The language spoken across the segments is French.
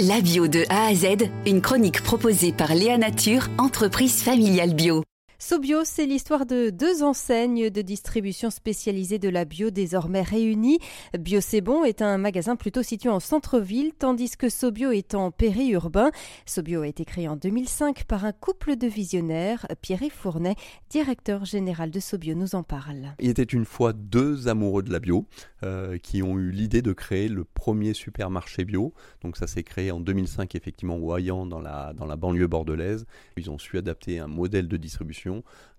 La bio de A à Z, une chronique proposée par Léa Nature, entreprise familiale bio. Sobio, c'est l'histoire de deux enseignes de distribution spécialisées de la bio désormais réunies. Bio C'est Bon est un magasin plutôt situé en centre-ville, tandis que Sobio est en périurbain. Sobio a été créé en 2005 par un couple de visionnaires. Pierre Fournet, directeur général de Sobio, nous en parle. Il était une fois deux amoureux de la bio euh, qui ont eu l'idée de créer le premier supermarché bio. Donc ça s'est créé en 2005 effectivement au Hayan dans la, dans la banlieue bordelaise. Ils ont su adapter un modèle de distribution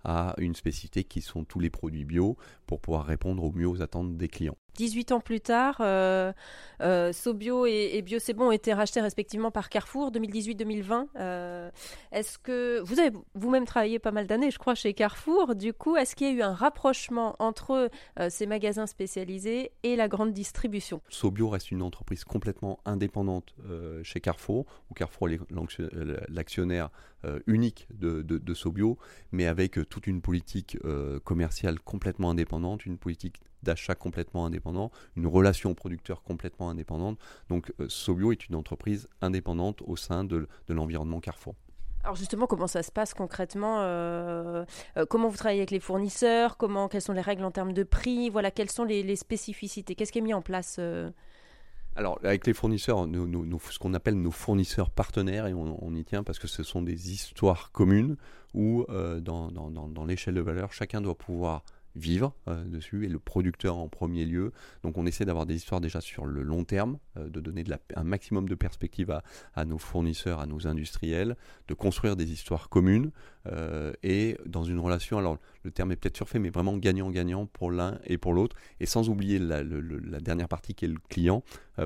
à une spécificité qui sont tous les produits bio pour pouvoir répondre au mieux aux attentes des clients. 18 ans plus tard, euh, euh, Sobio et, Bon ont été rachetés respectivement par Carrefour 2018-2020. Euh, est-ce que vous avez vous-même travaillé pas mal d'années, je crois, chez Carrefour. Du coup, est-ce qu'il y a eu un rapprochement entre ces magasins spécialisés et la grande distribution? Sobio reste une entreprise complètement indépendante chez Carrefour, où Carrefour est l'actionnaire unique de, Sobio, mais avec toute une politique commerciale complètement indépendante, une politique d'achat complètement indépendant, une relation producteur complètement indépendante. Donc euh, Sobio est une entreprise indépendante au sein de, l'environnement Carrefour. Alors justement, comment ça se passe concrètement euh, euh, Comment vous travaillez avec les fournisseurs Comment Quelles sont les règles en termes de prix Voilà, quelles sont les, spécificités Qu'est-ce qui est mis en place Alors, avec les fournisseurs, ce qu'on appelle nos fournisseurs partenaires, et on, y tient parce que ce sont des histoires communes où, dans, dans l'échelle de valeur, chacun doit pouvoir vivre euh, dessus et le producteur en premier lieu. Donc on essaie d'avoir des histoires déjà sur le long terme, euh, de donner un maximum de perspectives à, nos fournisseurs, à nos industriels, de construire des histoires communes euh, et dans une relation, alors le terme est peut-être surfait, mais vraiment gagnant-gagnant pour l'un et pour l'autre, et sans oublier la, la, dernière partie qui est le client,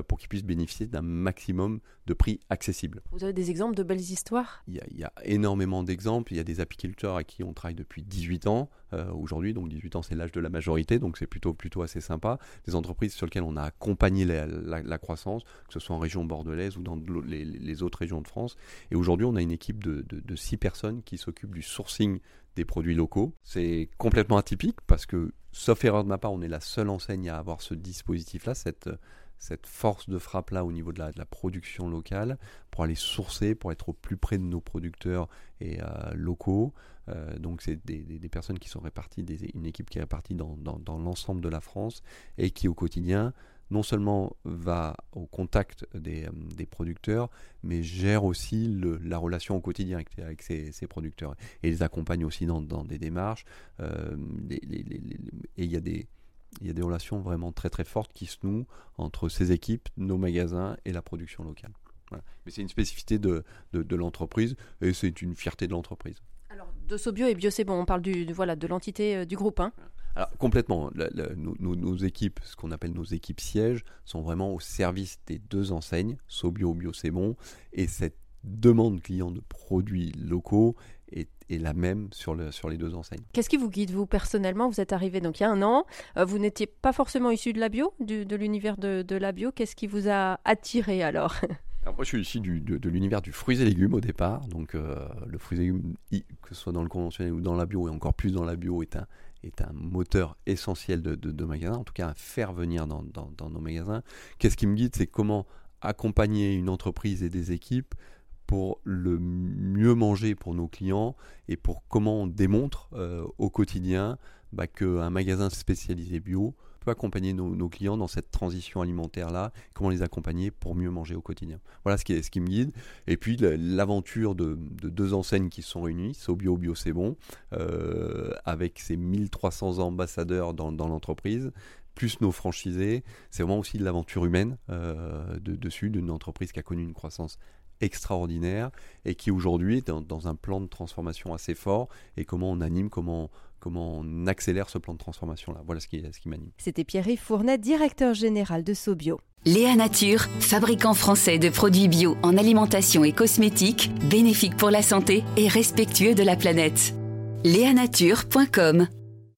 pour qu'il puisse bénéficier d'un maximum de prix accessibles. Vous avez des exemples de belles histoires? Il y, a, il y, a, énormément d'exemples. Il y a des apiculteurs à qui on travaille depuis 18 ans aujourd'hui, donc 18 ans c'est l'âge de la majorité, donc c'est plutôt, plutôt assez sympa. Des entreprises sur lesquelles on a accompagné la, croissance, que ce soit en région bordelaise ou dans les, autres régions de France. Et aujourd'hui, on a une équipe de, de, six personnes qui s'occupent du sourcing des produits locaux. C'est complètement atypique parce que, sauf erreur de ma part, on est la seule enseigne à avoir ce dispositif-là, cette force de frappe là au niveau de la, production locale pour aller sourcer, pour être au plus près de nos producteurs et euh, locaux. Euh, donc c'est des, personnes qui sont réparties, une équipe qui est répartie dans l'ensemble de la France et qui au quotidien non seulement va au contact des, euh, des producteurs, mais gère aussi le, la relation au quotidien avec, avec ces, ces, producteurs et les accompagne aussi dans, dans des démarches. Euh, les, les, et il y a des il y a des relations vraiment très très fortes qui se nouent entre ces équipes, nos magasins et la production locale. Mais c'est une spécificité de, de, l'entreprise et c'est une fierté de l'entreprise. Alors, de Sobio et Bio, c'est bon, on parle du, voilà, de l'entité euh, du groupe. Hein. Alors, complètement. nos, équipes, ce qu'on appelle nos équipes sièges, sont vraiment au service des deux enseignes, Sobio, Bio, c'est bon. Et cette demande client de produits locaux est, la même sur, le, sur les deux enseignes. Qu'est-ce qui vous guide, vous, personnellement? Vous êtes arrivé il y a un an, euh, vous n'étiez pas forcément issu de la bio, de l'univers de, de, la bio. Qu'est-ce qui vous a attiré Alors? Moi, je suis du, de, l'univers du fruits et légumes au départ. Donc, euh, le fruits et légumes, que ce soit dans le conventionnel ou dans la bio, et encore plus dans la bio, est un, est un moteur essentiel de, de, magasins, en tout cas à faire venir dans nos magasins. Qu'est-ce qui me guide C'est comment accompagner une entreprise et des équipes pour le mieux manger pour nos clients et pour comment on démontre euh, au quotidien bah, qu'un magasin spécialisé bio peut accompagner nos, clients dans cette transition alimentaire-là, comment les accompagner pour mieux manger au quotidien. Voilà ce qui, me guide. Et puis l'aventure de, deux enseignes qui sont réunies, Sobio, Bio, c'est bon, euh, avec ses 1300 ambassadeurs dans, l'entreprise, plus nos franchisés, c'est vraiment aussi de l'aventure humaine euh, de, dessus, d'une entreprise qui a connu une croissance extraordinaire et qui aujourd'hui est dans, un plan de transformation assez fort et comment on anime, comment, comment on accélère ce plan de transformation-là. Voilà ce qui, ce qui m'anime. C'était Pierre-Yves Fournet, directeur général de Sobio. Léa Nature, fabricant français de produits bio en alimentation et cosmétiques, bénéfiques pour la santé et respectueux de la planète. Léanature.com